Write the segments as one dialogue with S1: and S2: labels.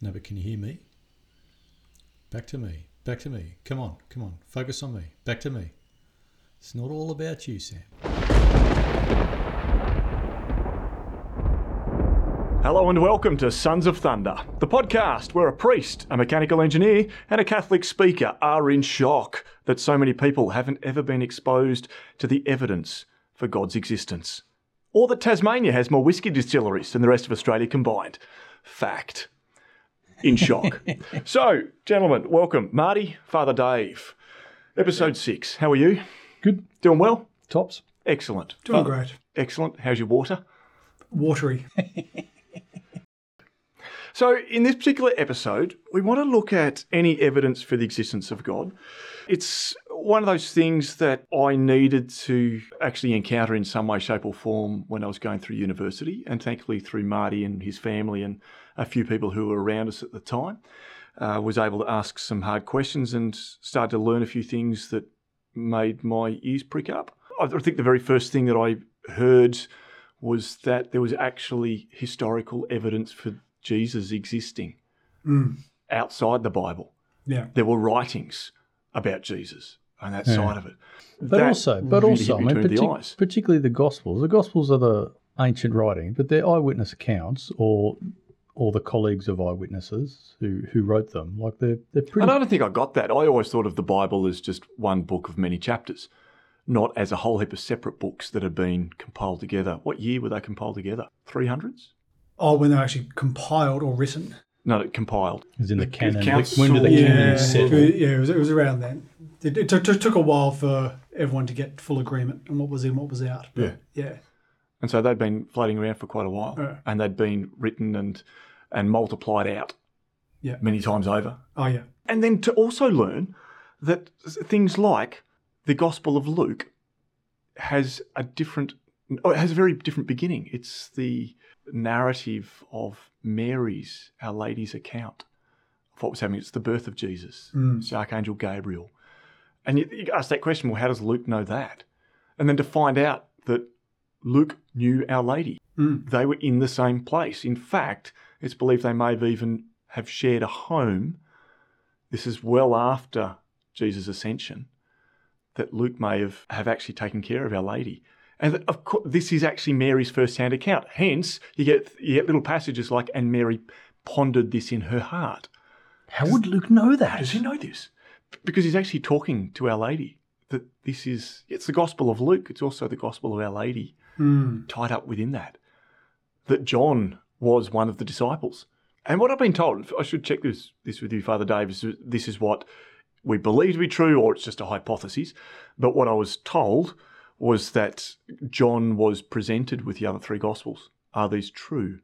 S1: No, but can you hear me? Back to me. Back to me. Come on, come on. Focus on me. Back to me. It's not all about you, Sam.
S2: Hello and welcome to Sons of Thunder, the podcast where a priest, a mechanical engineer, and a Catholic speaker are in shock that so many people haven't ever been exposed to the evidence for God's existence. Or that Tasmania has more whisky distilleries than the rest of Australia combined. Fact. In shock. so, gentlemen, welcome. Marty, Father Dave. Episode 6. How are you?
S3: Good.
S2: Doing well?
S3: Tops.
S2: Excellent.
S4: Doing
S2: Father-
S4: great.
S2: Excellent. How's your water?
S4: Watery.
S2: So, in this particular episode, we want to look at any evidence for the existence of God. It's one of those things that I needed to actually encounter in some way, shape, or form when I was going through university, and thankfully through Marty and his family and a few people who were around us at the time, uh, was able to ask some hard questions and start to learn a few things that made my ears prick up. I think the very first thing that I heard was that there was actually historical evidence for Jesus existing outside the Bible.
S4: Yeah.
S2: There were writings about Jesus and that
S3: Yeah.
S2: side of it.
S3: But
S2: That
S3: also, but
S2: really
S3: also, I mean,
S2: between the eyes.
S3: particularly the Gospels. The Gospels are the ancient writing, but they're eyewitness accounts, or or the colleagues of eyewitnesses who who wrote them. Like they're they're pretty.
S2: And I don't think I got that. I always thought of the Bible as just one book of many chapters, not as a whole heap of separate books that had been compiled together. What year were they compiled together? 300s?
S4: Oh, when they're actually compiled or written.
S2: No, it compiled.
S3: Is in the
S2: the
S3: canon.
S2: council-
S3: when did the
S2: Yeah.
S3: canon
S4: Yeah,
S3: settle?
S4: yeah, it was, it was around then. It, it took, took, took a while for everyone to get full agreement on what was in, what was out. But,
S2: Yeah.
S4: yeah.
S2: And so they'd been floating around for quite a while.
S4: Yeah.
S2: And they'd been written and, and multiplied out
S4: Yeah.
S2: many times over.
S4: Oh, yeah.
S2: And then to also learn that things like the Gospel of Luke has a different, oh, it has a very different beginning. It's the narrative of Mary's, Our Lady's account of what was happening. It's the birth of Jesus. It's the Archangel Gabriel. And you, you ask that question, well, how does Luke know that? And then to find out that Luke knew Our Lady. Mm. They were in the same place. In fact, it's believed they may have even have shared a home this is well after Jesus' ascension that Luke may have, have actually taken care of Our Lady. And that, of course, this is actually Mary's first-hand account. Hence, you get you get little passages like, "And Mary pondered this in her heart."
S3: How would Luke know
S2: How
S3: that?
S2: does he know this? Because he's actually talking to Our Lady. That this is it's the Gospel of Luke. It's also the Gospel of Our Lady hmm. tied up within that. That John was one of the disciples. And what I've been told, I should check this this with you, Father Dave, is this is what we believe to be true, or it's just a hypothesis. But what I was told was that John was presented with the other three Gospels. Are these true?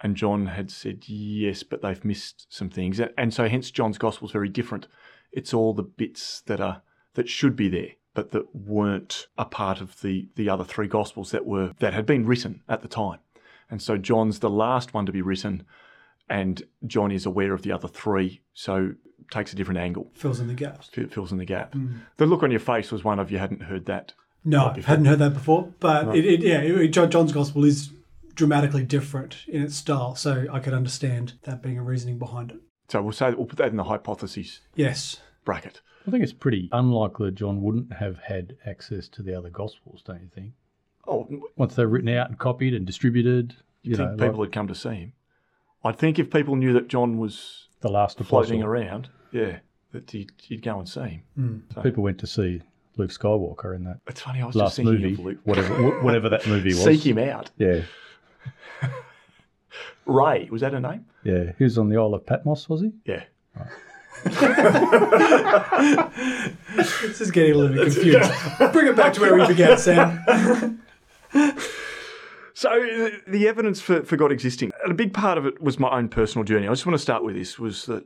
S2: And John had said yes, but they've missed some things, and so hence John's Gospel is very different. It's all the bits that are that should be there, but that weren't a part of the the other three Gospels that were that had been written at the time. And so John's the last one to be written, and John is aware of the other three, so takes a different angle,
S4: Fills in the gaps.
S2: fi- fills in the gap. Mm. The look on your face was one of you hadn't heard that.
S4: No, hadn't heard that before. But it, it, yeah, it, John's Gospel is dramatically different in its style. So I could understand that being a reasoning behind it.
S2: So we'll say we'll put that in the hypothesis
S4: Yes.
S2: bracket.
S3: I think it's pretty unlikely that John wouldn't have had access to the other Gospels, don't you think?
S2: Oh,
S3: Once they're written out and copied and distributed, you
S2: you
S3: know,
S2: think
S3: like
S2: people had come to see him? I think if people knew that John was
S3: the last
S2: floating
S3: apostle,
S2: around, yeah, that you'd, you'd go and see him. Hmm.
S3: people went to see Luke Skywalker in that
S2: It's funny, I was just
S3: last
S2: thinking
S3: movie,
S2: of Luke.
S3: whatever whatever that movie was.
S2: Seek him out.
S3: Yeah,
S2: Rey, was that her name?
S3: yeah. He was on the Isle of Patmos, was he?
S2: Yeah.
S4: This is getting a little bit confused. Bring it back to where we began, Sam.
S2: So the evidence for, for God existing, and a big part of it was my own personal journey. I just want to start with this was that,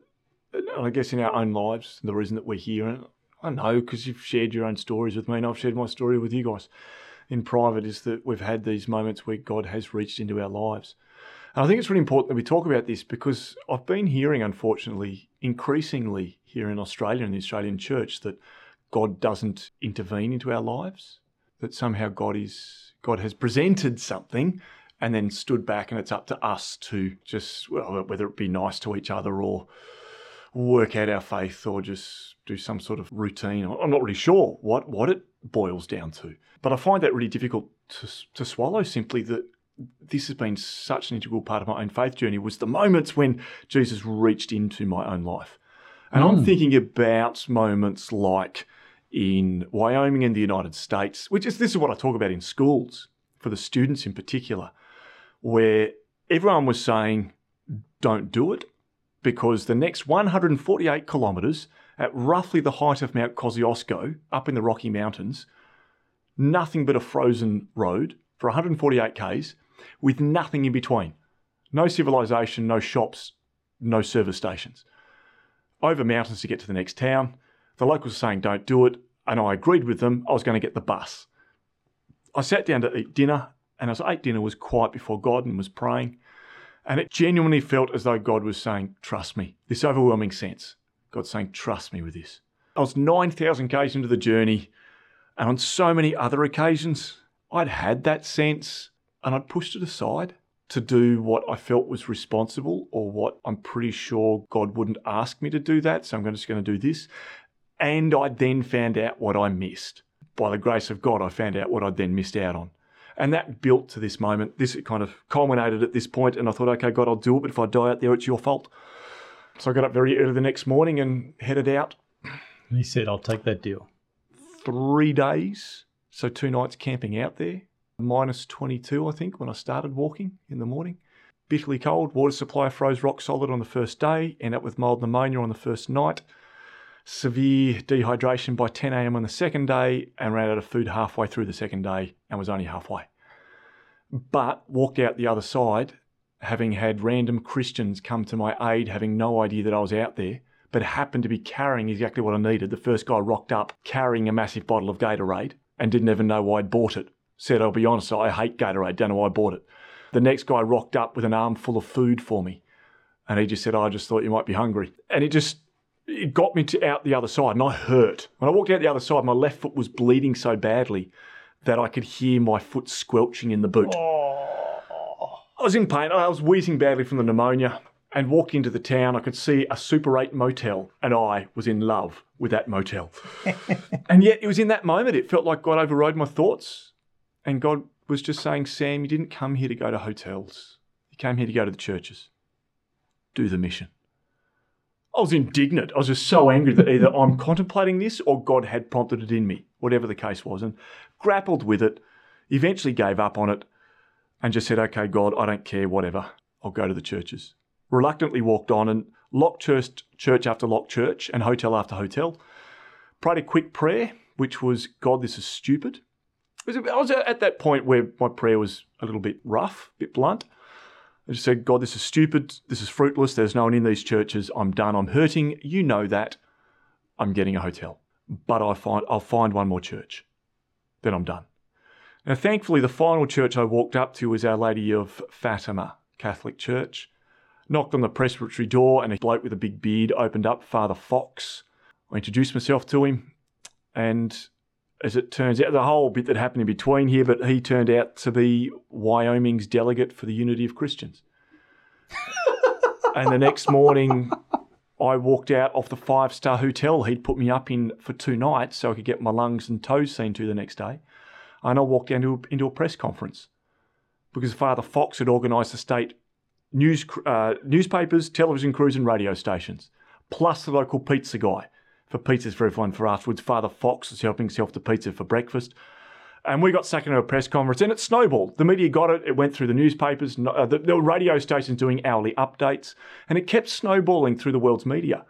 S2: and I guess in our own lives, the reason that we're here, and I know because you've shared your own stories with me, and I've shared my story with you guys in private, is that we've had these moments where God has reached into our lives. And I think it's really important that we talk about this because I've been hearing, unfortunately, increasingly here in Australia in the Australian church that God doesn't intervene into our lives, that somehow God is God has presented something and then stood back, and it's up to us to just, well, whether it be nice to each other or work out our faith or just do some sort of routine. I'm not really sure what, what it boils down to. But I find that really difficult to, to swallow simply that this has been such an integral part of my own faith journey was the moments when Jesus reached into my own life. And I'm mm. thinking about moments like in Wyoming and the United States, which is this is what I talk about in schools for the students in particular, where everyone was saying, don't do it because the next 148 kilometres at roughly the height of Mount Kosciuszko up in the Rocky Mountains, nothing but a frozen road for 148 k's with nothing in between. No civilization, no shops, no service stations. Over mountains to get to the next town. The locals were saying, don't do it. And I agreed with them. I was going to get the bus. I sat down to eat dinner, and as I ate dinner, was quiet before God and was praying. And it genuinely felt as though God was saying, Trust me. This overwhelming sense. God saying, Trust me with this. I was 9,000 k's into the journey, and on so many other occasions, I'd had that sense and I'd pushed it aside to do what I felt was responsible or what I'm pretty sure God wouldn't ask me to do that. So I'm just going to do this. And I then found out what I missed. By the grace of God, I found out what I'd then missed out on. And that built to this moment. This kind of culminated at this point, and I thought, okay, God, I'll do it, but if I die out there, it's your fault. So I got up very early the next morning and headed out.
S3: And he said, I'll take that deal.
S2: Three days, so two nights camping out there minus 22, I think, when I started walking in the morning. Bitterly cold, water supply froze rock solid on the first day, ended up with mild pneumonia on the first night. Severe dehydration by 10 a.m. on the second day, and ran out of food halfway through the second day and was only halfway. But walked out the other side, having had random Christians come to my aid, having no idea that I was out there, but happened to be carrying exactly what I needed. The first guy rocked up carrying a massive bottle of Gatorade and didn't even know why I'd bought it said, I'll be honest, I hate Gatorade, don't know why I bought it. The next guy rocked up with an armful of food for me. And he just said, oh, I just thought you might be hungry. And it just, it got me to out the other side and I hurt. When I walked out the other side, my left foot was bleeding so badly that I could hear my foot squelching in the boot. Oh. I was in pain. I was wheezing badly from the pneumonia and walked into the town. I could see a Super 8 motel and I was in love with that motel. and yet it was in that moment, it felt like God overrode my thoughts and God was just saying, Sam, you didn't come here to go to hotels. You came here to go to the churches. Do the mission. I was indignant. I was just so angry that either I'm contemplating this or God had prompted it in me, whatever the case was, and grappled with it, eventually gave up on it, and just said, okay, God, I don't care, whatever. I'll go to the churches. Reluctantly walked on and locked church, church after locked church and hotel after hotel. Prayed a quick prayer, which was, God, this is stupid. I was at that point where my prayer was a little bit rough, a bit blunt. I just said, God, this is stupid. This is fruitless. There's no one in these churches. I'm done. I'm hurting. You know that. I'm getting a hotel. But I find, I'll find one more church. Then I'm done. Now, thankfully, the final church I walked up to was Our Lady of Fatima Catholic Church. Knocked on the presbytery door, and a bloke with a big beard opened up, Father Fox. I introduced myself to him, and as it turns out, the whole bit that happened in between here, but he turned out to be Wyoming's delegate for the unity of Christians. and the next morning, I walked out of the five star hotel he'd put me up in for two nights so I could get my lungs and toes seen to the next day. And I walked down to, into a press conference because Father Fox had organised the state news, uh, newspapers, television crews, and radio stations, plus the local pizza guy for pizzas for everyone for afterwards. Father Fox was helping himself to pizza for breakfast. And we got stuck into a press conference and it snowballed. The media got it, it went through the newspapers, uh, the, the radio stations doing hourly updates, and it kept snowballing through the world's media.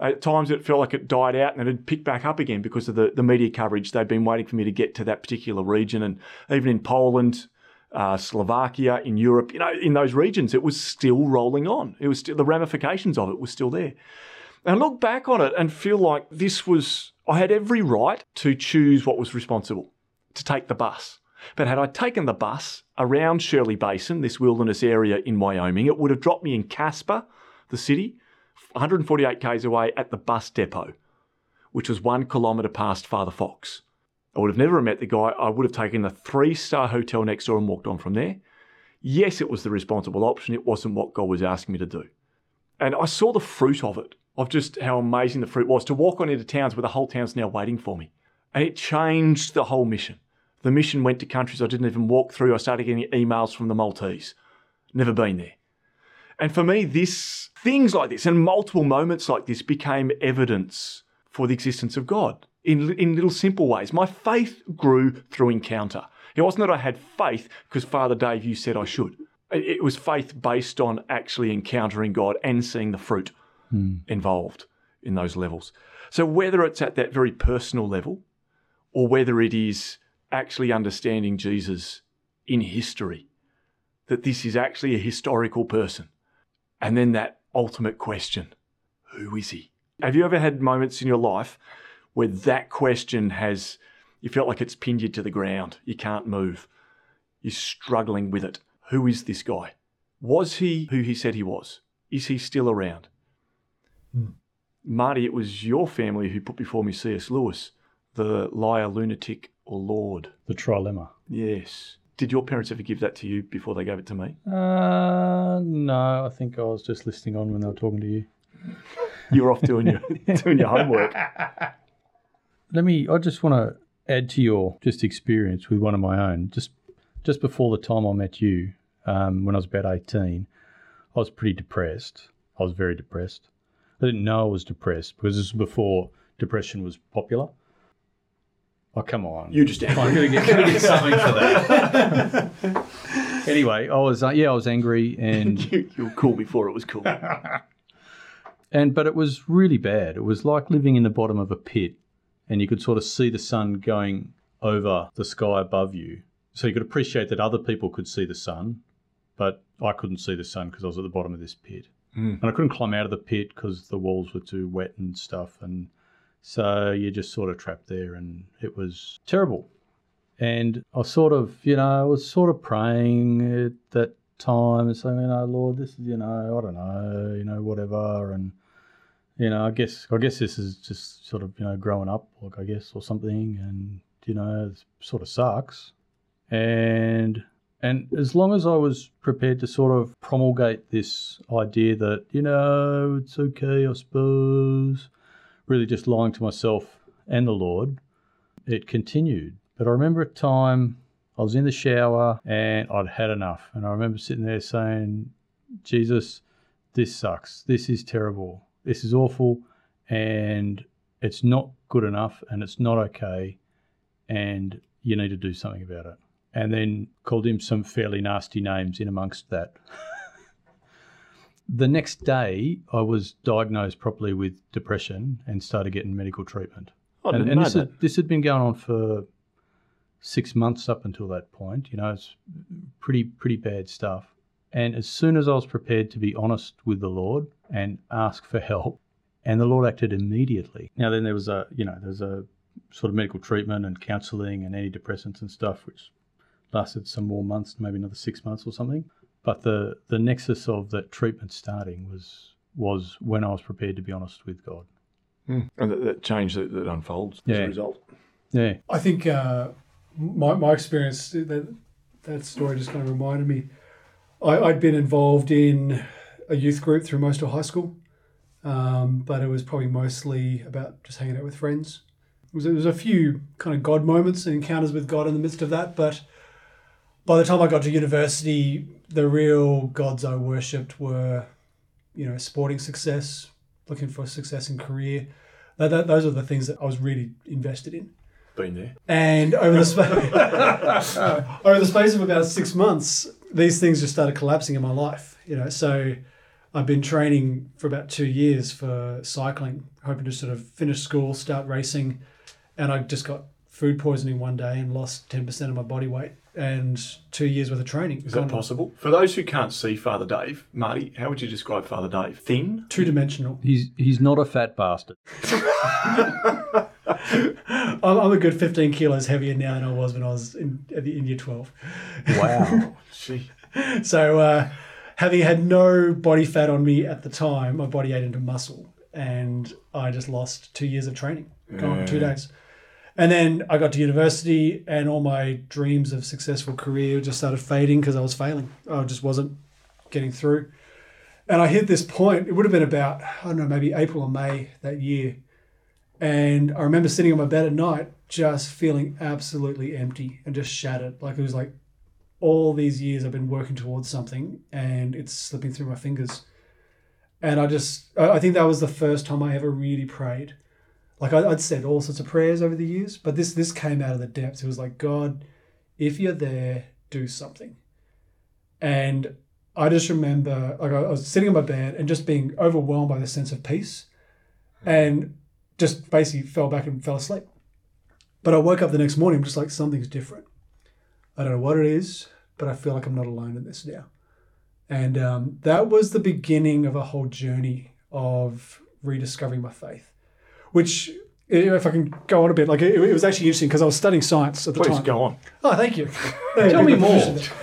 S2: At times it felt like it died out and it had picked back up again because of the, the media coverage. They'd been waiting for me to get to that particular region. And even in Poland, uh, Slovakia, in Europe, you know, in those regions, it was still rolling on. It was still, the ramifications of it was still there. And look back on it and feel like this was, I had every right to choose what was responsible, to take the bus. But had I taken the bus around Shirley Basin, this wilderness area in Wyoming, it would have dropped me in Casper, the city, 148 k's away at the bus depot, which was one kilometre past Father Fox. I would have never met the guy. I would have taken the three star hotel next door and walked on from there. Yes, it was the responsible option. It wasn't what God was asking me to do. And I saw the fruit of it, of just how amazing the fruit was to walk on into towns where the whole town's now waiting for me. And it changed the whole mission. The mission went to countries I didn't even walk through. I started getting emails from the Maltese. Never been there. And for me, this things like this and multiple moments like this became evidence for the existence of God in, in little simple ways. My faith grew through encounter. It wasn't that I had faith because Father Dave, you said I should. It was faith based on actually encountering God and seeing the fruit Mm. involved in those levels. So whether it's at that very personal level or whether it is actually understanding Jesus in history, that this is actually a historical person. And then that ultimate question who is he? Have you ever had moments in your life where that question has, you felt like it's pinned you to the ground? You can't move. You're struggling with it. Who is this guy? Was he who he said he was? Is he still around? Marty, it was your family who put before me C.S. Lewis, the liar, lunatic, or Lord.
S3: The trilemma.
S2: Yes. Did your parents ever give that to you before they gave it to me?
S3: Uh, no, I think I was just listening on when they were talking to you.
S2: You were off doing your doing your homework.
S3: Let me. I just want to add to your just experience with one of my own. Just just before the time I met you, um, when I was about eighteen, I was pretty depressed. I was very depressed. I didn't know I was depressed because this was before depression was popular. Oh come on!
S2: You just
S3: I'm gonna get, gonna get something for that. anyway, I was uh, yeah, I was angry and
S2: you, you were cool before it was cool.
S3: and but it was really bad. It was like living in the bottom of a pit, and you could sort of see the sun going over the sky above you. So you could appreciate that other people could see the sun, but I couldn't see the sun because I was at the bottom of this pit, Mm. and I couldn't climb out of the pit because the walls were too wet and stuff, and so you're just sort of trapped there, and it was terrible. And I sort of, you know, I was sort of praying at that time and saying, you know, Lord, this is, you know, I don't know, you know, whatever, and you know, I guess I guess this is just sort of you know growing up, like I guess, or something, and you know, it sort of sucks. And and as long as I was prepared to sort of promulgate this idea that you know it's okay, I suppose, really just lying to myself and the Lord, it continued. But I remember a time I was in the shower and I'd had enough, and I remember sitting there saying, Jesus, this sucks. This is terrible. This is awful. And it's not good enough and it's not okay. And you need to do something about it. And then called him some fairly nasty names in amongst that. the next day, I was diagnosed properly with depression and started getting medical treatment.
S2: Oh, I
S3: and
S2: didn't
S3: and
S2: know
S3: this,
S2: that.
S3: Had, this had been going on for six months up until that point. You know, it's pretty pretty bad stuff. And as soon as I was prepared to be honest with the Lord and ask for help, and the Lord acted immediately. Now then, there was a you know there's a sort of medical treatment and counselling and antidepressants and stuff, which lasted some more months, maybe another six months or something. But the the nexus of that treatment starting was was when I was prepared to be honest with God.
S2: And that, that change that, that unfolds as a result.
S3: Yeah,
S4: I think uh, my, my experience, that, that story just kind of reminded me. I, I'd been involved in a youth group through most of high school, um, but it was probably mostly about just hanging out with friends. It was, there was a few kind of God moments and encounters with God in the midst of that, but by the time I got to university, the real gods I worshipped were, you know, sporting success, looking for success in career. That, that, those are the things that I was really invested in.
S2: Been there.
S4: And over the space over the space of about six months, these things just started collapsing in my life. You know, so I've been training for about two years for cycling, hoping to sort of finish school, start racing, and I just got food poisoning one day and lost ten percent of my body weight and two years worth of training.
S2: Is that possible? For those who can't see Father Dave, Marty, how would you describe Father Dave? Thin?
S4: Two dimensional.
S3: he's he's not a fat bastard.
S4: I'm, I'm a good fifteen kilos heavier now than I was when I was in, at the, in year twelve.
S3: Wow.
S2: Gee.
S4: So, uh, having had no body fat on me at the time, my body ate into muscle, and I just lost two years of training, gone in two days. And then I got to university, and all my dreams of successful career just started fading because I was failing. I just wasn't getting through. And I hit this point. It would have been about I don't know, maybe April or May that year. And I remember sitting on my bed at night, just feeling absolutely empty and just shattered. Like it was like all these years I've been working towards something, and it's slipping through my fingers. And I just, I think that was the first time I ever really prayed. Like I, I'd said all sorts of prayers over the years, but this this came out of the depths. It was like, God, if you're there, do something. And I just remember, like I was sitting on my bed and just being overwhelmed by the sense of peace, and just basically fell back and fell asleep. But I woke up the next morning, just like something's different. I don't know what it is, but I feel like I'm not alone in this now. And um, that was the beginning of a whole journey of rediscovering my faith, which, if I can go on a bit, like it, it was actually interesting because I was studying science at the
S2: Please
S4: time.
S2: Please go on.
S4: Oh, thank you.
S3: Tell me more.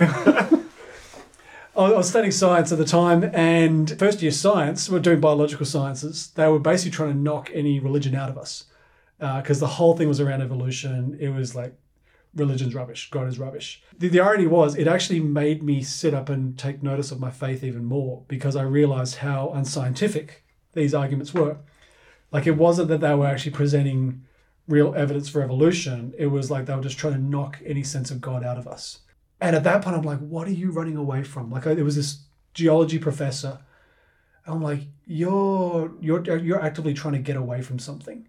S4: I was studying science at the time, and first year science, we're doing biological sciences. They were basically trying to knock any religion out of us uh, because the whole thing was around evolution. It was like religion's rubbish, God is rubbish. The, the irony was, it actually made me sit up and take notice of my faith even more because I realized how unscientific these arguments were. Like, it wasn't that they were actually presenting real evidence for evolution, it was like they were just trying to knock any sense of God out of us. And at that point, I'm like, what are you running away from? Like, there was this geology professor. I'm like, you're you're you're actively trying to get away from something,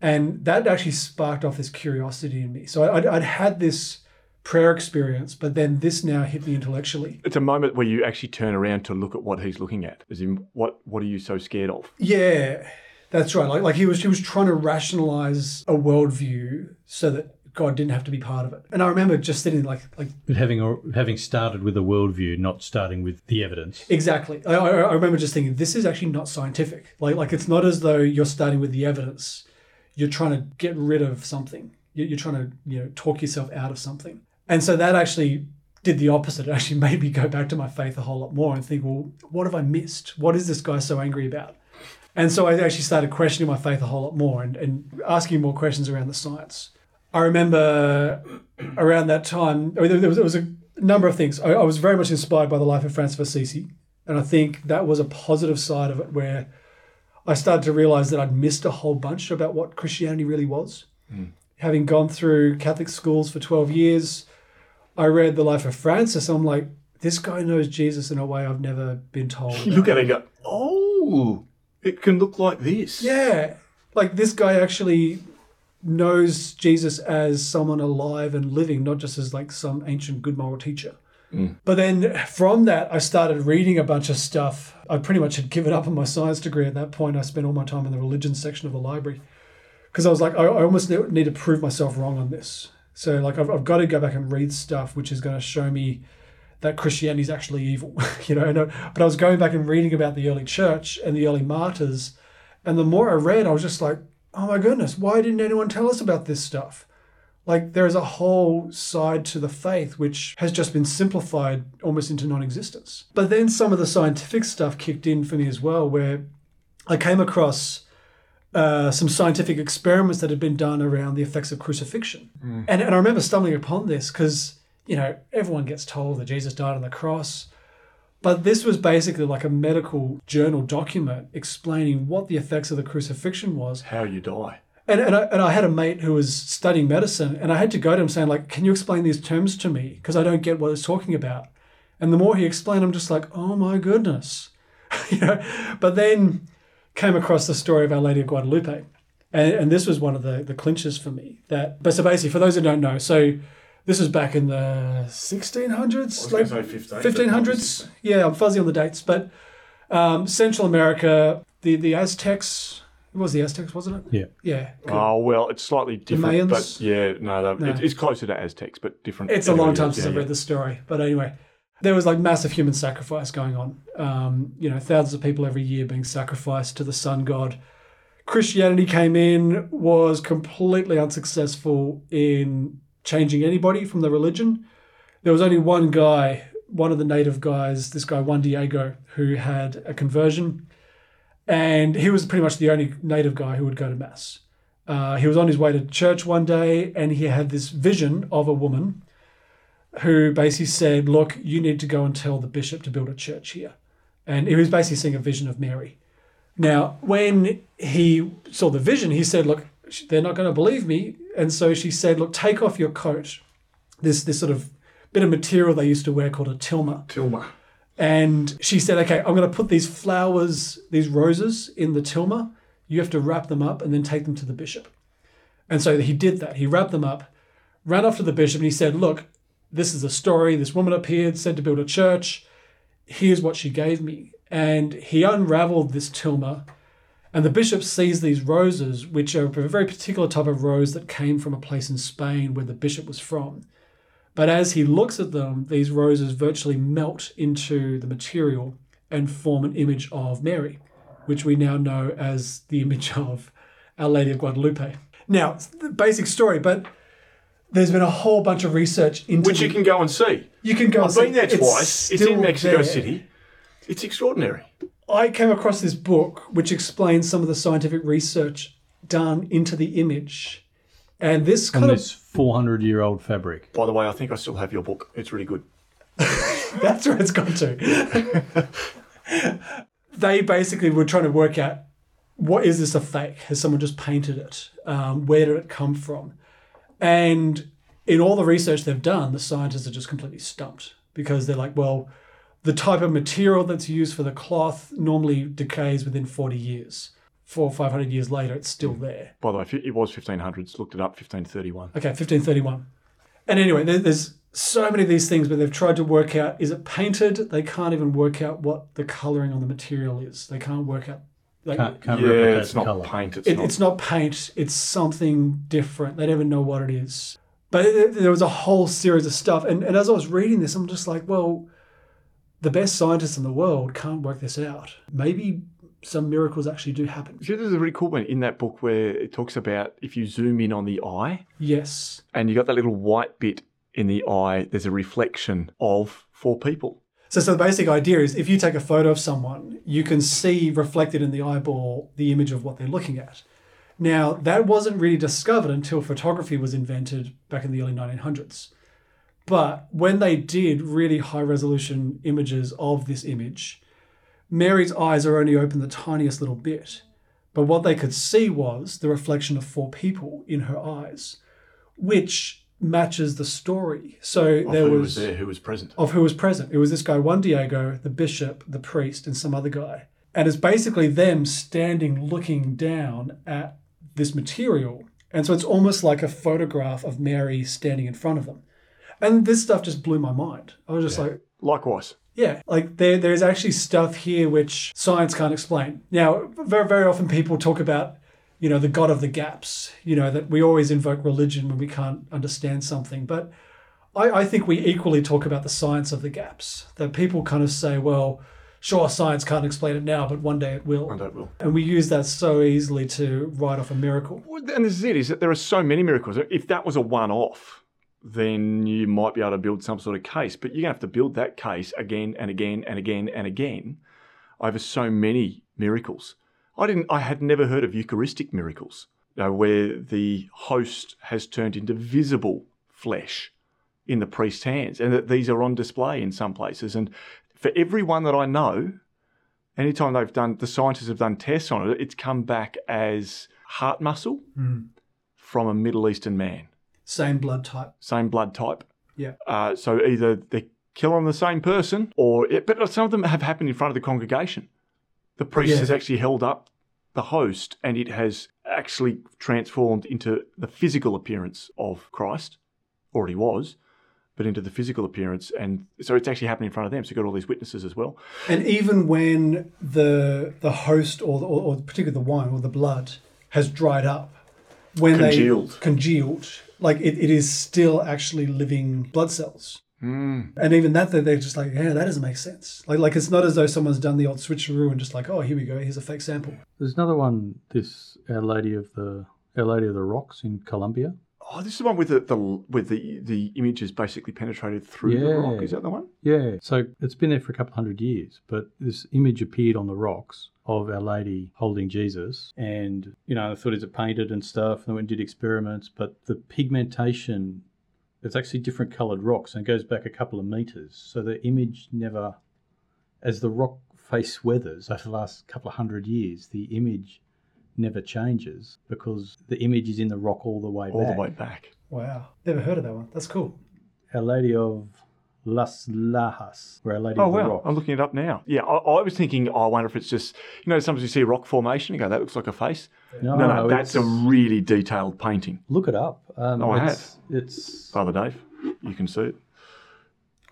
S4: and that actually sparked off this curiosity in me. So I'd, I'd had this prayer experience, but then this now hit me intellectually.
S2: It's a moment where you actually turn around to look at what he's looking at. As in, what what are you so scared of?
S4: Yeah, that's right. Like like he was he was trying to rationalize a worldview so that God didn't have to be part of it. And I remember just sitting like like
S3: But having having started with a worldview, not starting with the evidence.
S4: Exactly. I, I, I remember just thinking this is actually not scientific. Like like it's not as though you're starting with the evidence. You're trying to get rid of something. You're, you're trying to you know talk yourself out of something. And so that actually did the opposite. It actually made me go back to my faith a whole lot more and think, well, what have I missed? What is this guy so angry about? And so I actually started questioning my faith a whole lot more and, and asking more questions around the science. I remember around that time, I mean, there, was, there was a number of things. I, I was very much inspired by the life of Francis of Assisi. And I think that was a positive side of it where I started to realize that I'd missed a whole bunch about what Christianity really was. Hmm. Having gone through Catholic schools for 12 years, I read the life of Francis. I'm like, this guy knows Jesus in a way I've never been told.
S2: You look at it and go, oh, it can look like this.
S4: Yeah. Like this guy actually knows Jesus as someone alive and living, not just as like some ancient good moral teacher. Mm. But then from that, I started reading a bunch of stuff. I pretty much had given up on my science degree at that point. I spent all my time in the religion section of the library because I was like, I, I almost need to prove myself wrong on this. So like, I've, I've got to go back and read stuff which is going to show me that Christianity is actually evil, you know. And, I- but I was going back and reading about the early church and the early martyrs, and the more I read, I was just like, oh my goodness, why didn't anyone tell us about this stuff? Like there is a whole side to the faith which has just been simplified almost into non-existence. But then some of the scientific stuff kicked in for me as well, where I came across uh, some scientific experiments that had been done around the effects of crucifixion. And, and I remember stumbling upon this because, you know, everyone gets told that Jesus died on the cross. But this was basically like a medical journal document explaining what the effects of the crucifixion was.
S2: How you die.
S4: And, and, I, and I had a mate who was studying medicine, and I had to go to him saying, like, can you explain these terms to me? Because I don't get what it's talking about. And the more he explained, I'm just like, oh my goodness. you know? But then came across the story of Our Lady of Guadalupe. And, and this was one of the, the clinches for me. That, but so basically, for those who don't know, so this was back in the 1600s, late 1500s. Yeah, I'm fuzzy on the dates, but um, Central America, the the Aztecs. It was the Aztecs, wasn't it?
S3: Yeah.
S4: Yeah.
S2: Oh, well, it's slightly different.
S4: Mayans?
S2: But yeah, no,
S4: No.
S2: It's, it's closer to Aztecs, but different.
S4: It's a long time since
S2: Yeah,
S4: I've
S2: yeah.
S4: read the story, but anyway, there was like massive human sacrifice going on. Um, you know, thousands of people every year being sacrificed to the sun god. Christianity came in, was completely unsuccessful in changing anybody from the religion. There was only one guy, one of the native guys, this guy Juan Diego, who had a conversion, and he was pretty much the only native guy who would go to mass. Uh, he was on his way to church one day and he had this vision of a woman who basically said, Look, you need to go and tell the bishop to build a church here. And he was basically seeing a vision of Mary. Now, when he saw the vision, he said, Look, they're not going to believe me. And so she said, Look, take off your coat. This, this sort of bit of material they used to wear called a tilma.
S2: Tilma.
S4: And she said, Okay, I'm going to put these flowers, these roses in the tilma. You have to wrap them up and then take them to the bishop. And so he did that. He wrapped them up, ran off to the bishop, and he said, Look, this is a story. This woman appeared, said to build a church. Here's what she gave me. And he unraveled this tilma. And the bishop sees these roses, which are a very particular type of rose that came from a place in Spain where the bishop was from. But as he looks at them, these roses virtually melt into the material and form an image of Mary, which we now know as the image of Our Lady of Guadalupe. Now, it's the basic story, but there's been a whole bunch of research into
S2: Which you can go and see.
S4: you can go.
S2: I've
S4: and see-
S2: been there twice. It's, in Mexico
S4: there.
S2: City. It's extraordinary.
S4: I came across this book which explains some of the scientific research done into the image, and this
S3: On
S4: kind of
S3: this 400 year old fabric.
S2: By the way, I think I still have your book. It's really good.
S4: That's where it's gone to. they basically were trying to work out what is this a fake? Has someone just painted it? Um, where did it come from? And in all the research they've done, the scientists are just completely stumped because they're like, well, the type of material that's used for the cloth normally decays within 40 years. Four or 500 years later, it's still hmm. there.
S2: By the way, it was 1500s. Looked it up, 1531.
S4: Okay, 1531. And anyway, there's so many of these things, but they've tried to work out is it painted? They can't even work out what the colouring on the material is. They can't work out. Like,
S3: Can't, can't
S2: yeah,
S3: replicate
S2: it's
S3: the
S2: not
S3: colour.
S2: paint. It's
S4: it,
S2: not.
S4: it's not paint, it's something different. They don't even know what it is. But it, there was a whole series of stuff. And, and as I was reading this, I'm just like, well, the best scientists in the world can't work this out. Maybe some miracles actually do happen.
S2: There's a really cool one in that book where it talks about if you zoom in on the eye
S4: Yes.
S2: and you got that little white bit in the eye, there's a reflection of four people.
S4: So, so the basic idea is if you take a photo of someone, you can see reflected in the eyeball the image of what they're looking at. Now, that wasn't really discovered until photography was invented back in the early 1900s. But when they did really high resolution images of this image, Mary's eyes are only open the tiniest little bit. But what they could see was the reflection of four people in her eyes, which matches the story. So
S2: Of
S4: there
S2: who
S4: was
S2: was there, who was present.
S4: of who was present. It was this guy, Juan Diego, the bishop, the priest, and some other guy. And it's basically them standing looking down at this material. And so it's almost like a photograph of Mary standing in front of them. And this stuff just blew my mind. I was just like,
S2: Likewise.
S4: yeah, like there, there's actually stuff here which science can't explain. Now, very, very often people talk about, you know, the God of the gaps, you know, that we always invoke religion when we can't understand something. But I, I think we equally talk about the science of the gaps, that people kind of say, well, sure, science can't explain it now, but one day it will.
S2: And that will.
S4: And we use that so easily to write off a miracle.
S2: And this is it, is that there are so many miracles. If that was a one off, then you might be able to build some sort of case. But you're going to have to build that case again and again and again and again over so many miracles. I didn't I had never heard of Eucharistic miracles, you know, where the host has turned into visible flesh in the priest's hands, and that these are on display in some places. And for everyone that I know, anytime they've done the scientists have done tests on it, it's come back as heart muscle hmm. from a Middle Eastern man,
S4: Same blood type.
S2: same blood type.
S4: Yeah.
S2: Uh, so either they kill on the same person, or it, but some of them have happened in front of the congregation. The priest
S4: Yeah.
S2: has actually held up the host, and it has actually transformed into the physical appearance of Christ, or he was, but into the physical appearance, and so it's actually happening in front of them. So you've got all these witnesses as well.
S4: And even when the the host or, or, or particularly the wine or the blood has dried up, when
S2: Congealed.
S4: they congealed, like it, it is still actually living blood cells.
S2: Mm.
S4: And even that, they're they're just like, yeah, that doesn't make sense. Like, like it's not as though someone's done the old switcheroo and just like, oh, here we go, here's a fake sample.
S3: There's another one, this Our Lady of the Our Lady of the Rocks in Colombia.
S2: Oh, this is the one with the, the with the the images basically penetrated through the rock. Is that the one?
S3: Yeah. So it's been there for a couple hundred years, but this image appeared on the rocks of Our Lady holding Jesus, and you know, I thought is it painted and stuff, and they went and did experiments, but the pigmentation, it's actually different coloured rocks, and it goes back a couple of meters, so the image never, as the rock face weathers over the last couple of hundred years, the image never changes because the image is in the rock all the way
S2: all
S3: back.
S2: the way back.
S4: Wow. Never heard of that one. That's cool.
S3: Our Lady of Las Lajas, where Our Lady
S2: Oh
S3: of the
S2: wow. I'm looking it up now. Yeah, I, I was thinking. Oh, I wonder if it's just you know sometimes you see a rock formation, you go that looks like a face.
S3: No,
S2: No, no, that's a really detailed painting.
S3: Look it up. Um,
S2: Oh, I
S3: it's, It's
S2: Father Dave, you can see it.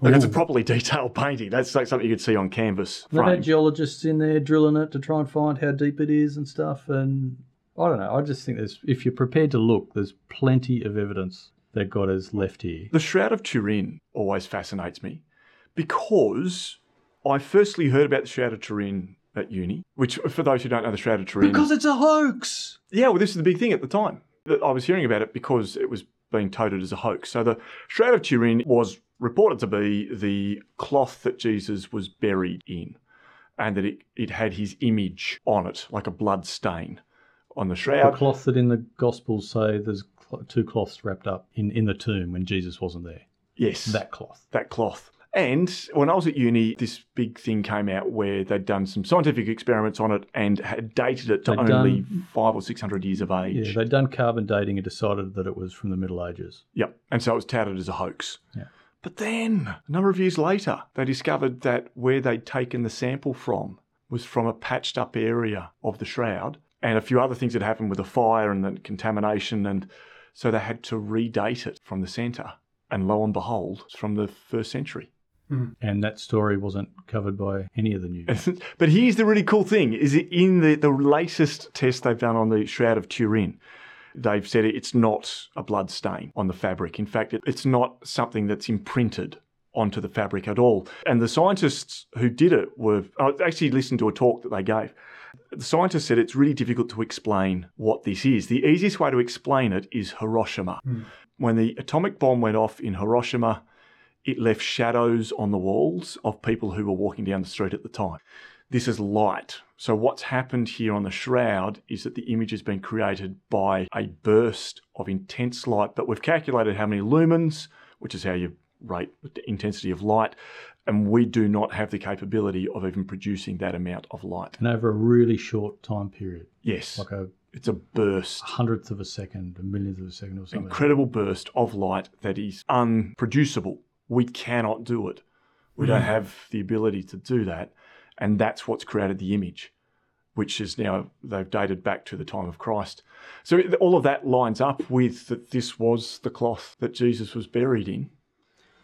S2: Like it's a properly detailed painting. That's like something you could see on canvas.
S3: They've had geologists in there drilling it to try and find how deep it is and stuff. And I don't know. I just think there's, if you're prepared to look, there's plenty of evidence that God has left here.
S2: The Shroud of Turin always fascinates me because I firstly heard about the Shroud of Turin at uni, which, for those who don't know the Shroud of Turin.
S3: Because it's a hoax.
S2: Yeah, well, this is the big thing at the time. That I was hearing about it because it was being touted as a hoax. So the Shroud of Turin was reported to be the cloth that Jesus was buried in, and that it, it had his image on it, like a blood stain on the shroud.
S3: The cloth that in the Gospels say there's cl- two cloths wrapped up in, in the tomb when Jesus wasn't there.
S2: yes,
S3: That cloth.
S2: that cloth. And when I was at uni, this big thing came out where they'd done some scientific experiments on it and had dated it to
S3: They'd
S2: only
S3: done-
S2: five or six hundred years of age.
S3: Yeah, they'd done carbon dating and decided that it was from the Middle Ages.
S2: Yep. And so it was touted as a hoax.
S3: Yeah.
S2: But then, a number of years later, they discovered that where they'd taken the sample from was from a patched up area of the shroud. And a few other things had happened with the fire and the contamination. And so they had to redate it from the centre. And lo and behold, it's from the first century. Hmm.
S3: And that story wasn't covered by any of the news.
S2: but here's the really cool thing is it in the, the latest test they've done on the Shroud of Turin, they've said it's not a blood stain on the fabric. In fact, it, it's not something that's imprinted onto the fabric at all. And the scientists who did it were, I actually listened to a talk that they gave. The scientists said it's really difficult to explain what this is. The easiest way to explain it is Hiroshima. Hmm. When the atomic bomb went off in Hiroshima, it left shadows on the walls of people who were walking down the street at the time. This is light. So, what's happened here on the shroud is that the image has been created by a burst of intense light, but we've calculated how many lumens, which is how you rate the intensity of light, and we do not have the capability of even producing that amount of light.
S3: and over a really short time period,
S2: Yes,
S3: like a
S2: it's a burst.
S3: hundredth of a second, a millionth of a second or something.
S2: incredible burst of light that is unproducible. We cannot do it. We don't mm. have the ability to do that. And that's what's created the image, which is now they've dated back to the time of Christ. So all of that lines up with that this was the cloth that Jesus was buried in.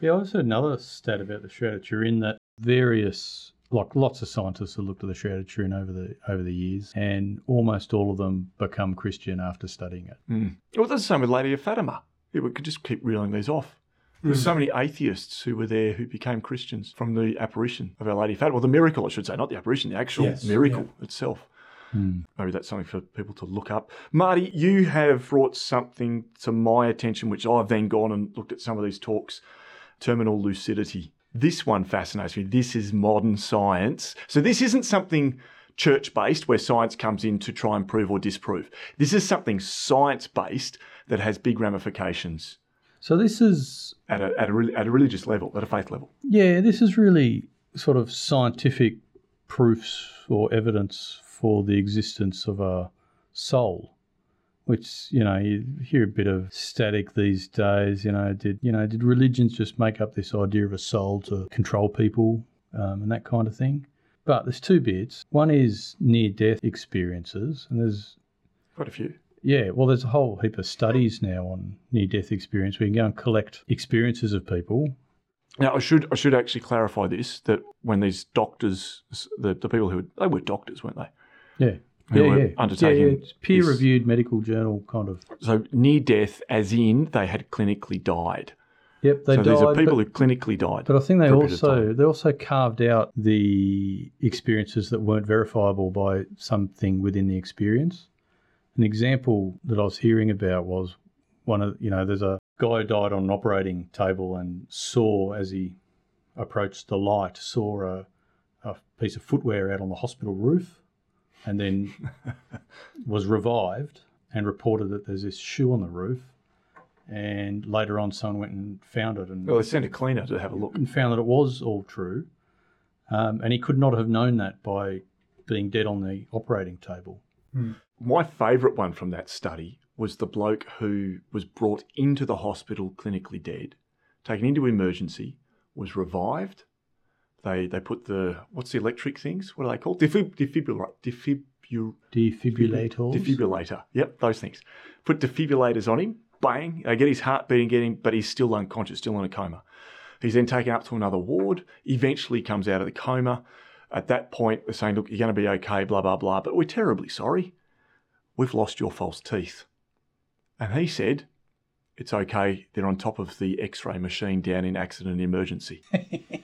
S3: Yeah, I also heard another stat about the Shroud of Turin that various, like lots of scientists have looked at the Shroud of Turin over the over the years, and almost all of them become Christian after studying it. Hmm.
S2: Well, that's the same with Lady of Fatima. Yeah, we could just keep reeling these off. There's hmm. so many atheists who were there who became Christians from the apparition of Our Lady of Fatima. Well, the miracle, I should say, not the apparition, the actual
S4: Yes,
S2: miracle itself. Hmm. Maybe that's something for people to look up. Marty, you have brought something to my attention, which I've then gone and looked at some of these talks terminal lucidity. This one fascinates me. This is modern science. So, this isn't something church based where science comes in to try and prove or disprove. This is something science based that has big ramifications
S3: So this is
S2: at a, at, a, at a religious level, at a faith level.
S3: yeah, this is really sort of scientific proofs or evidence for the existence of a soul. Which you know you hear a bit of static these days. You know, did you know did religions just make up this idea of a soul to control people um, and that kind of thing? But there's two bits. One is near-death experiences, and there's
S2: Quite a few.
S3: yeah, well, there's a whole heap of studies now on near-death experience. We can go and collect experiences of people.
S2: Now, I should I should actually clarify this that when these doctors, the, the people who they were doctors, weren't they?
S3: Yeah,
S2: Who
S3: yeah,
S2: were
S3: yeah.
S2: undertaking
S3: yeah, yeah. Peer-reviewed medical journal kind of.
S2: So near death, as in they had clinically died.
S3: Yep, they
S2: so
S3: died.
S2: these are people
S3: but,
S2: who clinically died.
S3: but I think they
S2: for a bit of
S3: also they also carved out the experiences that weren't verifiable by something within the experience. An example that I was hearing about was one of you know there's a guy who died on an operating table and saw as he approached the light saw a, a piece of footwear out on the hospital roof and then was revived and reported that there's this shoe on the roof. And later on, someone went and found it and,
S2: Well, they sent a cleaner to have a look.
S3: and found that it was all true. Um, and he could not have known that by being dead on the operating table.
S2: My favourite one from that study was the bloke who was brought into the hospital clinically dead, taken into emergency, was revived. They they put the what's the electric things? What are they called? Defib, defibrillator. Defibul,
S3: Defibrillators.
S2: defibrillator. Yep, those things. Put defibrillators on him. Bang! They get his heart beating, get him, but he's still unconscious, still in a coma. He's then taken up to another ward. Eventually, comes out of the coma. At that point, they're saying, "Look, you're going to be okay." Blah blah blah. But we're terribly sorry. We've lost your false teeth. And he said, "It's okay. They're on top of the X-ray machine down in accident and emergency."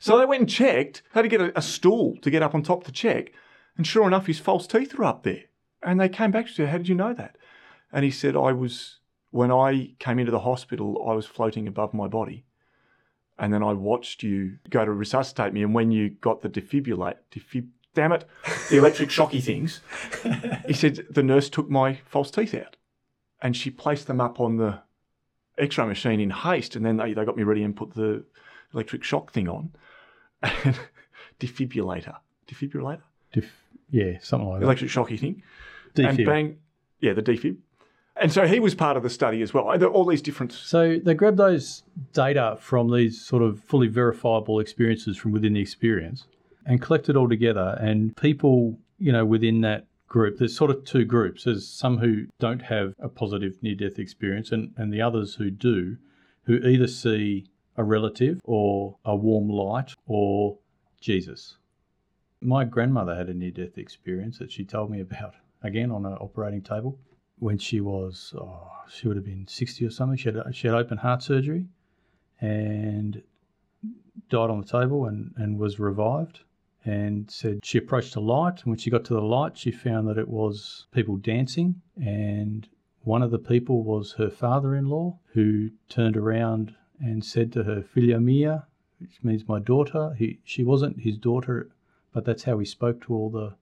S2: so they went and checked. Had to get a, a stool to get up on top to check, and sure enough, his false teeth were up there. And they came back to him, "How did you know that?" And he said, "I was when I came into the hospital. I was floating above my body." and then I watched you go to resuscitate me. And when you got the defibrillate, defib, damn it, the electric shocky things, he said the nurse took my false teeth out, and she placed them up on the X-ray machine in haste, and then they, they got me ready and put the electric shock thing on, and defibrillator, defibrillator,
S3: Def- yeah, something like that.
S2: electric shocky thing, and bang, yeah, the defib. And so he was part of the study as well. All these different
S3: So they grabbed those data from these sort of fully verifiable experiences from within the experience and collected all together. And people, you know, within that group, there's sort of two groups. There's some who don't have a positive near death experience, and, and the others who do, who either see a relative or a warm light or Jesus. My grandmother had a near death experience that she told me about, again, on an operating table when she was, oh, she would have been 60 or something. She had, she had open heart surgery and died on the table and, and was revived and said she approached a light. And when she got to the light, she found that it was people dancing. And one of the people was her father in law who turned around and said to her, Filia mia, which means my daughter. He, she wasn't his daughter, but that's how he spoke to all the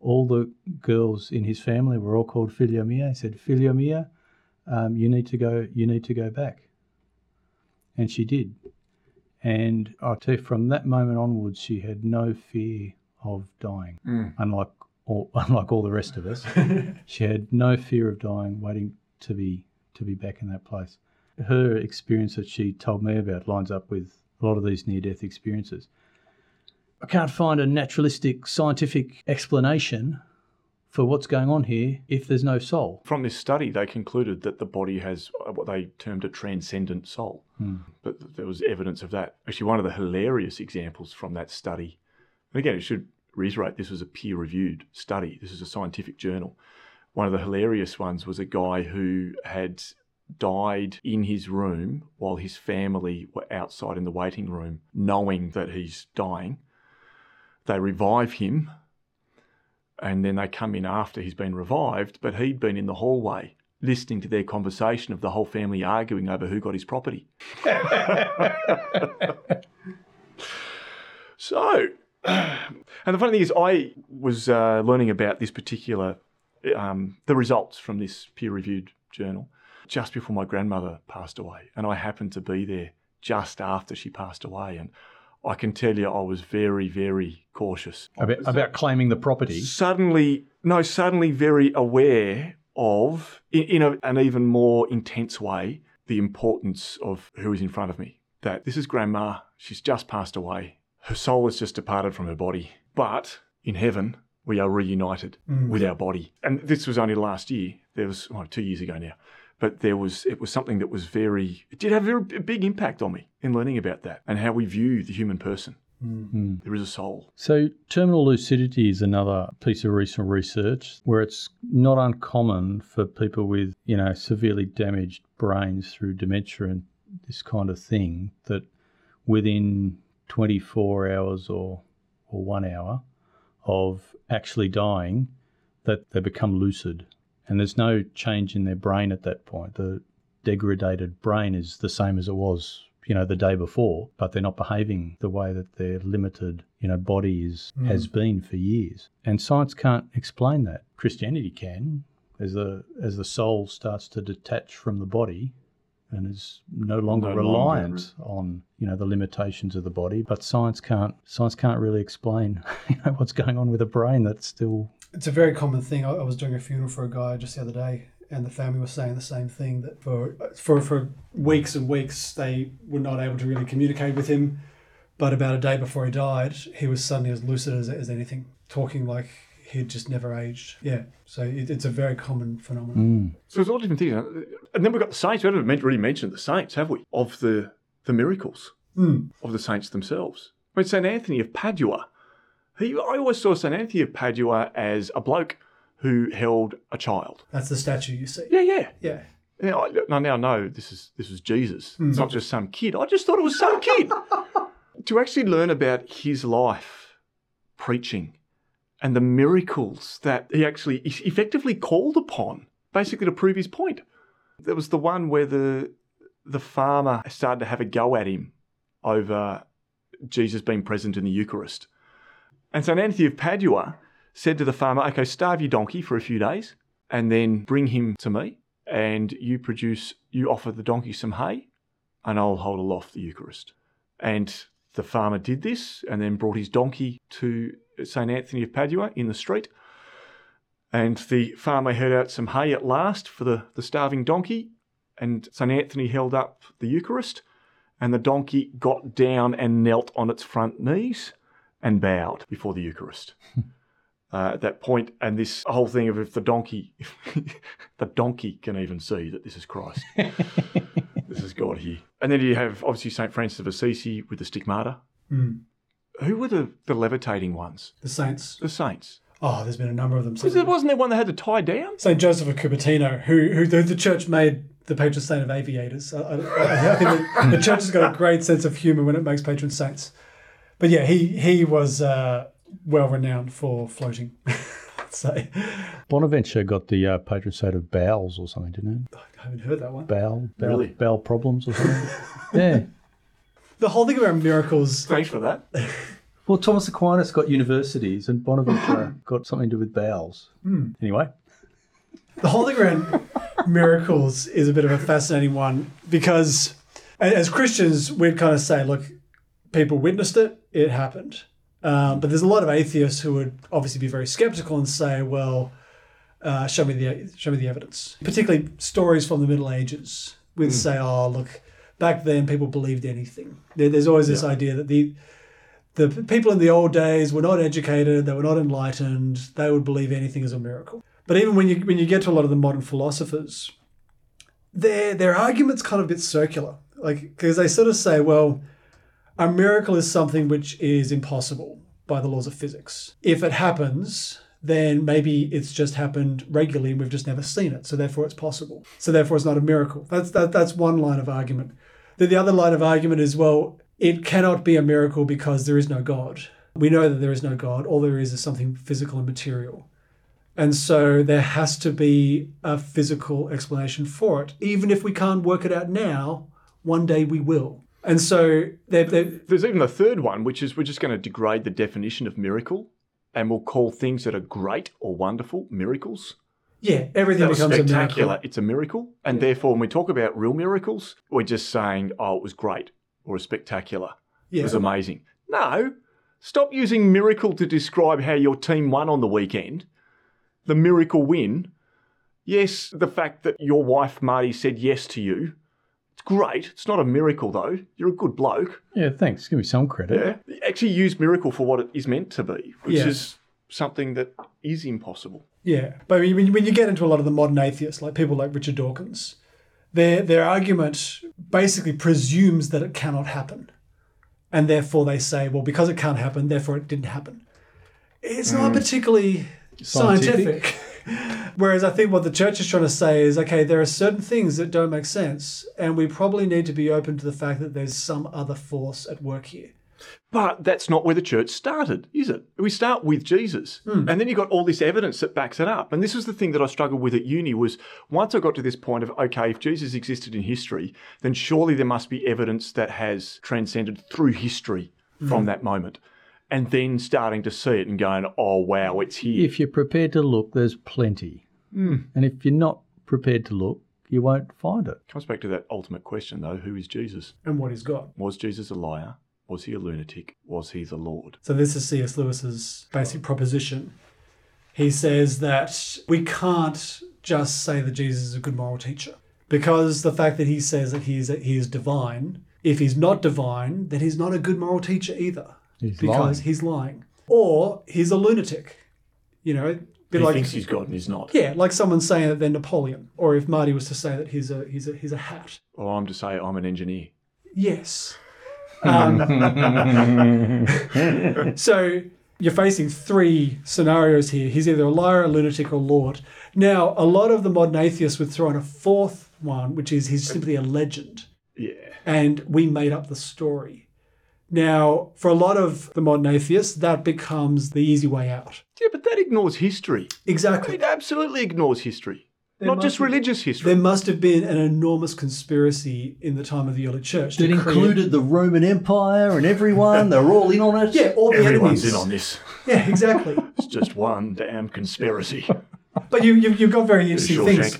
S3: all the girls in his family were all called Filia mia. He said, Filia mia, um, you need to go. You need to go back. And she did. And I tell you, from that moment onwards, she had no fear of dying, unlike all, unlike all the rest of us. she had no fear of dying, waiting to be to be back in that place. Her experience that she told me about lines up with a lot of these near-death experiences. I can't find a naturalistic scientific explanation for what's going on here if there's no soul.
S2: From this study, they concluded that the body has uh, what they termed a transcendent soul. But there was evidence of that. Actually, one of the hilarious examples from that study, and again, it should reiterate this was a peer reviewed study, this is a scientific journal. One of the hilarious ones was a guy who had died in his room while his family were outside in the waiting room, knowing that he's dying. They revive him and then they come in after he's been revived, but he'd been in the hallway listening to their conversation of the whole family arguing over who got his property. so, and the funny thing is, I was uh, learning about this particular, um, the results from this peer reviewed journal just before my grandmother passed away. And I happened to be there just after she passed away. And I can tell you, I was very, very cautious
S3: About, about claiming the property.
S2: suddenly no suddenly very aware of in, in a, an even more intense way the importance of who is in front of me that this is grandma she's just passed away her soul has just departed from her body but in heaven we are reunited mm. with our body and this was only last year there was well, two years ago now but there was it was something that was very it did have a very big impact on me in learning about that and how we view the human person. Hmm. There is a soul.
S3: So, terminal lucidity is another piece of recent research where it's not uncommon for people with, you know, severely damaged brains through dementia and this kind of thing that within 24 hours or, or one hour of actually dying, that they become lucid. And there's no change in their brain at that point. The degraded brain is the same as it was, you know, the day before, but they're not behaving the way that their limited, you know, body is, hmm. has been for years. And science can't explain that. Christianity can. As the as the soul starts to detach from the body and is no longer
S2: No
S3: reliant on you know the limitations of the body, but science can't science can't really explain you know what's going on with a brain that's still
S4: It's a very common thing. I, I was doing a funeral for a guy just the other day, and the family were saying the same thing that for for for weeks and weeks they were not able to really communicate with him, but about a day before he died, he was suddenly as lucid as, as anything, talking like he'd just never aged. Yeah, so it, it's a very common phenomenon.
S2: So there's all different things. And then we've got the saints. We haven't really mentioned the saints, have we? Of the, the miracles
S4: Mm.
S2: of the saints themselves. I mean, St. Anthony of Padua, he, I always saw St. Anthony of Padua as a bloke who held a child.
S4: That's the statue you see.
S2: Yeah, yeah.
S4: Yeah.
S2: Yeah, I, I now know this is this was Jesus. It's not just some kid. I just thought it was some kid. to actually learn about his life, preaching, and the miracles that he actually effectively called upon, basically to prove his point. There was the one where the the farmer started to have a go at him over Jesus being present in the Eucharist. And St. Anthony of Padua said to the farmer, Okay, starve your donkey for a few days and then bring him to me, and you produce, you offer the donkey some hay, and I'll hold aloft the Eucharist. And the farmer did this and then brought his donkey to St. Anthony of Padua in the street. And the farmer held out some hay at last for the, the starving donkey, and St. Anthony held up the Eucharist, and the donkey got down and knelt on its front knees and bowed before the Eucharist. uh, at that point, and this whole thing of if the donkey, the donkey can even see that this is Christ, this is God here. And then you have obviously Saint Francis of Assisi with the stigmata.
S4: Mm.
S2: Who were the, the levitating ones?
S4: The saints.
S2: The saints.
S4: Oh, there's been a number of them.
S2: There, wasn't there one that had to tie down?
S4: Saint Joseph of Cupertino, who who the, the church made the patron saint of aviators. I, I, I think the, the church has got a great sense of humour when it makes patron saints. But yeah, he he was uh, well renowned for floating. I'd say
S3: Bonaventure got the uh, patron saint of bowels or something, didn't it?
S4: I haven't heard that one.
S3: Bowel, bowel,
S2: Really?
S3: bowel problems or something. yeah.
S4: The whole thing about miracles.
S2: Thanks for that.
S3: Well, Thomas Aquinas got universities, and Bonaventure got something to do with bowels. Anyway,
S4: The whole thing around miracles is a bit of a fascinating one because as Christians, we'd kind of say, look, people witnessed it, it happened. Um, but there's a lot of atheists who would obviously be very skeptical and say, well, uh, show me the show me the evidence. Particularly stories from the Middle Ages would say, oh, look, back then people believed anything. There, there's always this idea that the the people in the old days were not educated, they were not enlightened, they would believe anything as a miracle. But even when you when you get to a lot of the modern philosophers, their their argument's kind of a bit circular. Like because they sort of say, well, a miracle is something which is impossible by the laws of physics. If it happens, then maybe it's just happened regularly and we've just never seen it. So therefore it's possible. So therefore it's not a miracle. That's that, that's one line of argument. Then the other line of argument is, well, it cannot be a miracle because there is no God. We know that there is no God. All there is is something physical and material. And so there has to be a physical explanation for it. Even if we can't work it out now, one day we will. And so they're, they're,
S2: There's even a third one, which is we're just going to degrade the definition of miracle and we'll call things that are great or wonderful miracles.
S4: yeah, everything becomes a
S2: spectacular.
S4: miracle.
S2: It's a miracle. And therefore, when we talk about real miracles, we're just saying, oh, it was great or it spectacular. It
S4: Yeah.
S2: was amazing. No, stop using miracle to describe how your team won on the weekend. The miracle win. Yes, the fact that your wife, Marty, said yes to you. It's great. It's not a miracle, though. You're a good bloke.
S3: yeah, thanks. Give me some credit.
S2: Yeah. Actually, use miracle for what it is meant to be, which
S4: Yeah.
S2: is something that is impossible.
S4: Yeah, but when you, when you get into a lot of the modern atheists, like people like Richard Dawkins, their their argument basically presumes that it cannot happen, and therefore they say, well, because it can't happen, therefore it didn't happen. It's not mm. particularly
S3: Scientific.
S4: scientific. Whereas I think what the church is trying to say is, okay, there are certain things that don't make sense, and we probably need to be open to the fact that there's some other force at work here.
S2: But that's not where the church started, is it? We start with Jesus. Hmm. And then you've got all this evidence that backs it up. And this was the thing that I struggled with at uni was once I got to this point of, okay, if Jesus existed in history, then surely there must be evidence that has transcended through history from hmm. that moment. And then starting to see it and going, oh, wow, it's here.
S3: If you're prepared to look, there's plenty. Hmm. And if you're not prepared to look, you won't find it.
S2: Comes back to that ultimate question, though who is Jesus?
S4: And what he's got.
S2: Was Jesus a liar? Was he a lunatic? Was he the Lord?
S4: So this is C.S. Lewis's basic proposition. He says that we can't just say that Jesus is a good moral teacher because the fact that he says that he is he is divine. If he's not divine, then he's not a good moral teacher either
S3: He's
S4: because
S3: lying.
S4: he's lying, or he's a lunatic. You know, a
S2: he
S4: like
S2: thinks he's God and he's not.
S4: yeah, like someone saying that they're Napoleon, or if Marty was to say that he's a he's a he's a hat.
S2: Or I'm to say I'm an engineer.
S4: Yes. Um, so you're facing three scenarios here. He's either a liar, a lunatic, or a lord. Now, a lot of the modern atheists would throw in a fourth one, which is he's simply a legend,
S2: Yeah.
S4: and we made up the story. Now, for a lot of the modern atheists, that becomes the easy way out.
S2: Yeah, but that ignores history.
S4: Exactly.
S2: It absolutely ignores history. Not just
S4: be-
S2: religious history.
S4: There must have been an enormous conspiracy in the time of the early church. to
S3: That
S4: create-
S3: included the Roman Empire and everyone. They're all in on it.
S4: yeah, all the
S2: Everyone's
S4: enemies.
S2: in on this.
S4: Yeah, exactly.
S2: It's just one damn conspiracy.
S4: But you, you, you've got very interesting
S2: Shawshank.
S4: things.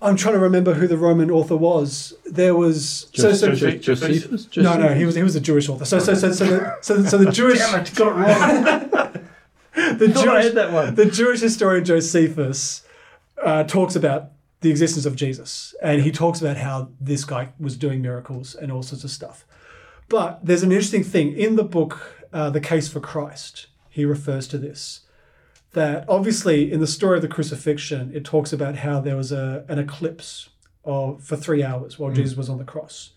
S4: I'm trying to remember who the Roman author was. There was so so.
S2: Joseph-
S3: Josephus?
S4: No, no, he was he was a Jewish author. So so so so the, so, so the Jewish
S3: got it wrong.
S4: the
S3: I
S4: Jewish
S3: had that one.
S4: the Jewish historian Josephus uh, talks about the existence of Jesus, and he talks about how this guy was doing miracles and all sorts of stuff. But there's an interesting thing in the book, uh, The Case for Christ. He refers to this. That obviously, in the story of the crucifixion, it talks about how there was a, an eclipse of, for three hours while mm. Jesus was on the cross.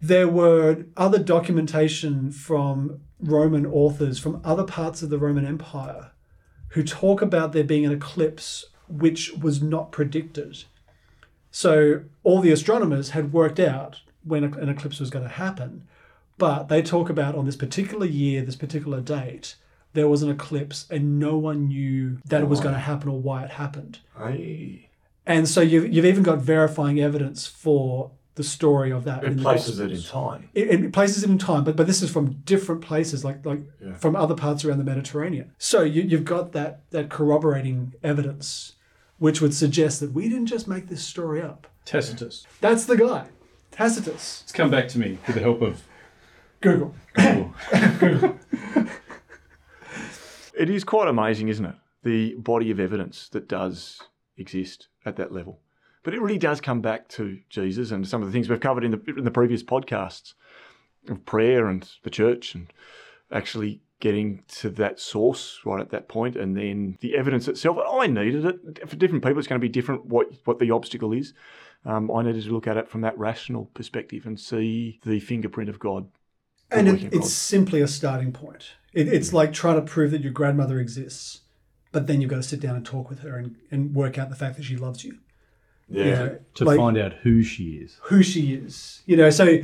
S4: There were other documentation from Roman authors from other parts of the Roman Empire who talk about there being an eclipse which was not predicted. So all the astronomers had worked out when an eclipse was going to happen, but they talk about on this particular year, this particular date, there was an eclipse and no one knew that it was going to happen or why it happened.
S2: Hey.
S4: And so you've, you've even got verifying evidence for the story of that.
S2: It
S4: in the
S2: places it in time.
S4: it, it places it in time, but but this is from different places, like like
S2: Yeah.
S4: from other parts around the Mediterranean. So you, you've got that that corroborating evidence, which would suggest that we didn't just make this story up.
S3: Tacitus.
S4: That's the guy, Tacitus.
S3: It's come back to me with the help of
S4: Google.
S3: Google.
S2: It is quite amazing, isn't it? The body of evidence that does exist at that level. But it really does come back to Jesus and some of the things we've covered in the, in the previous podcasts of prayer and the church and actually getting to that source right at that point and then the evidence itself. I needed it. For different people, it's going to be different what, what the obstacle is. Um, I needed to look at it from that rational perspective and see the fingerprint of God. The
S4: And it,
S2: of
S4: it's simply a starting point. It, it's like trying to prove that your grandmother exists, but then you've got to sit down and talk with her and, and work out the fact that she loves you.
S2: God.
S4: You know,
S3: to
S4: like-
S3: find out who she is.
S4: who she is. You know, so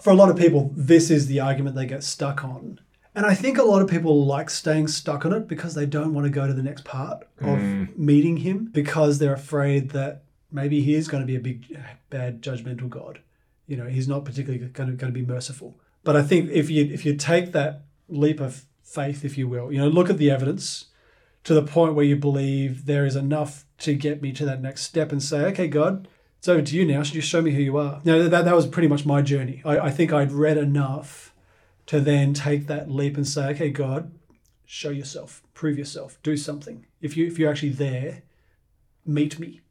S4: for a lot of people, this is the argument they get stuck on. And I think a lot of people like staying stuck on it because they don't want to go to the next part of meeting him because they're afraid that maybe he is going to be a big, bad, judgmental God. You know, he's not particularly going to, going to be merciful. But I think if you if you take that leap of faith, if you will, you know, look at the evidence to the point where you believe there is enough to get me to that next step and say, okay, God, it's over to you now. Should you show me who you are? Know, that, that was pretty much my journey. I, I think I'd read enough to then take that leap and say, okay, God, show yourself, prove yourself, do something. If you if you're actually there, meet me.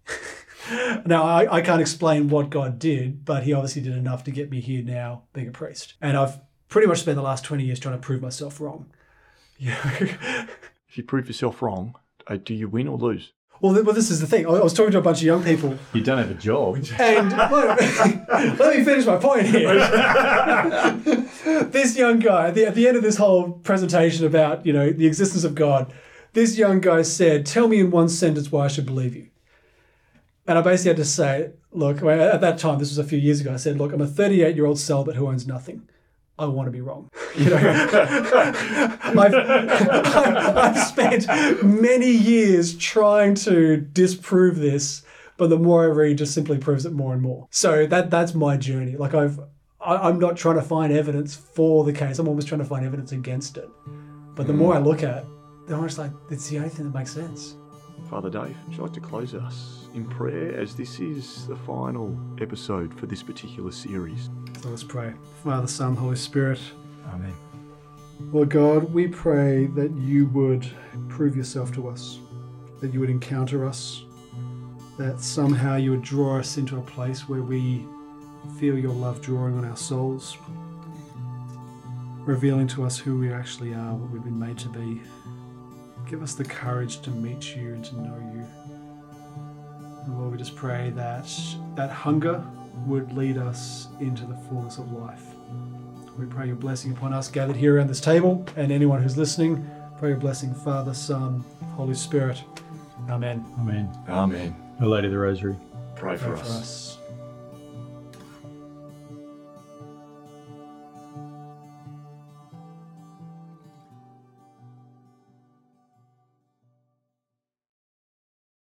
S4: Now I, I can't explain what God did, but he obviously did enough to get me here now being a priest. And I've pretty much spent the last 20 years trying to prove myself wrong. Yeah.
S2: If you prove yourself wrong, uh, do you win or lose?
S4: well, th- well, this is the thing. I I was talking to a bunch of young people
S3: You don't have a job.
S4: And let me finish my point here. this young guy, at the, at the end of this whole presentation about you know the existence of God, this young guy said, "Tell me in one sentence why I should believe you." And I basically had to say, "Look, at that time, this was a few years ago. I said, look, I'm a 38 year old celibate who owns nothing. I want to be wrong. You know, I've, I've, I've spent many years trying to disprove this, but the more I read, just simply proves it more and more. So that that's my journey. Like I've, I, I'm not trying to find evidence for the case. I'm almost trying to find evidence against it. But the hmm. more I look at, it, the more it's like it's the only thing that makes sense.
S2: Father Dave, would you like to close us in prayer as this is the final episode for this particular series?
S4: So let's pray. Father, Son, Holy Spirit.
S3: Amen.
S4: Lord God, we pray that you would prove yourself to us, that you would encounter us, that somehow you would draw us into a place where we feel your love drawing on our souls, revealing to us who we actually are, what we've been made to be. Give us the courage to meet you and to know you. And Lord, we just pray that that hunger would lead us into the fullness of life. We pray your blessing upon us gathered here around this table and anyone who's listening. Pray your blessing, Father, Son, Holy Spirit. Amen.
S3: Amen.
S2: Amen.
S3: Our Lady of the Rosary.
S2: Pray for
S4: Pray
S2: us.
S4: for us.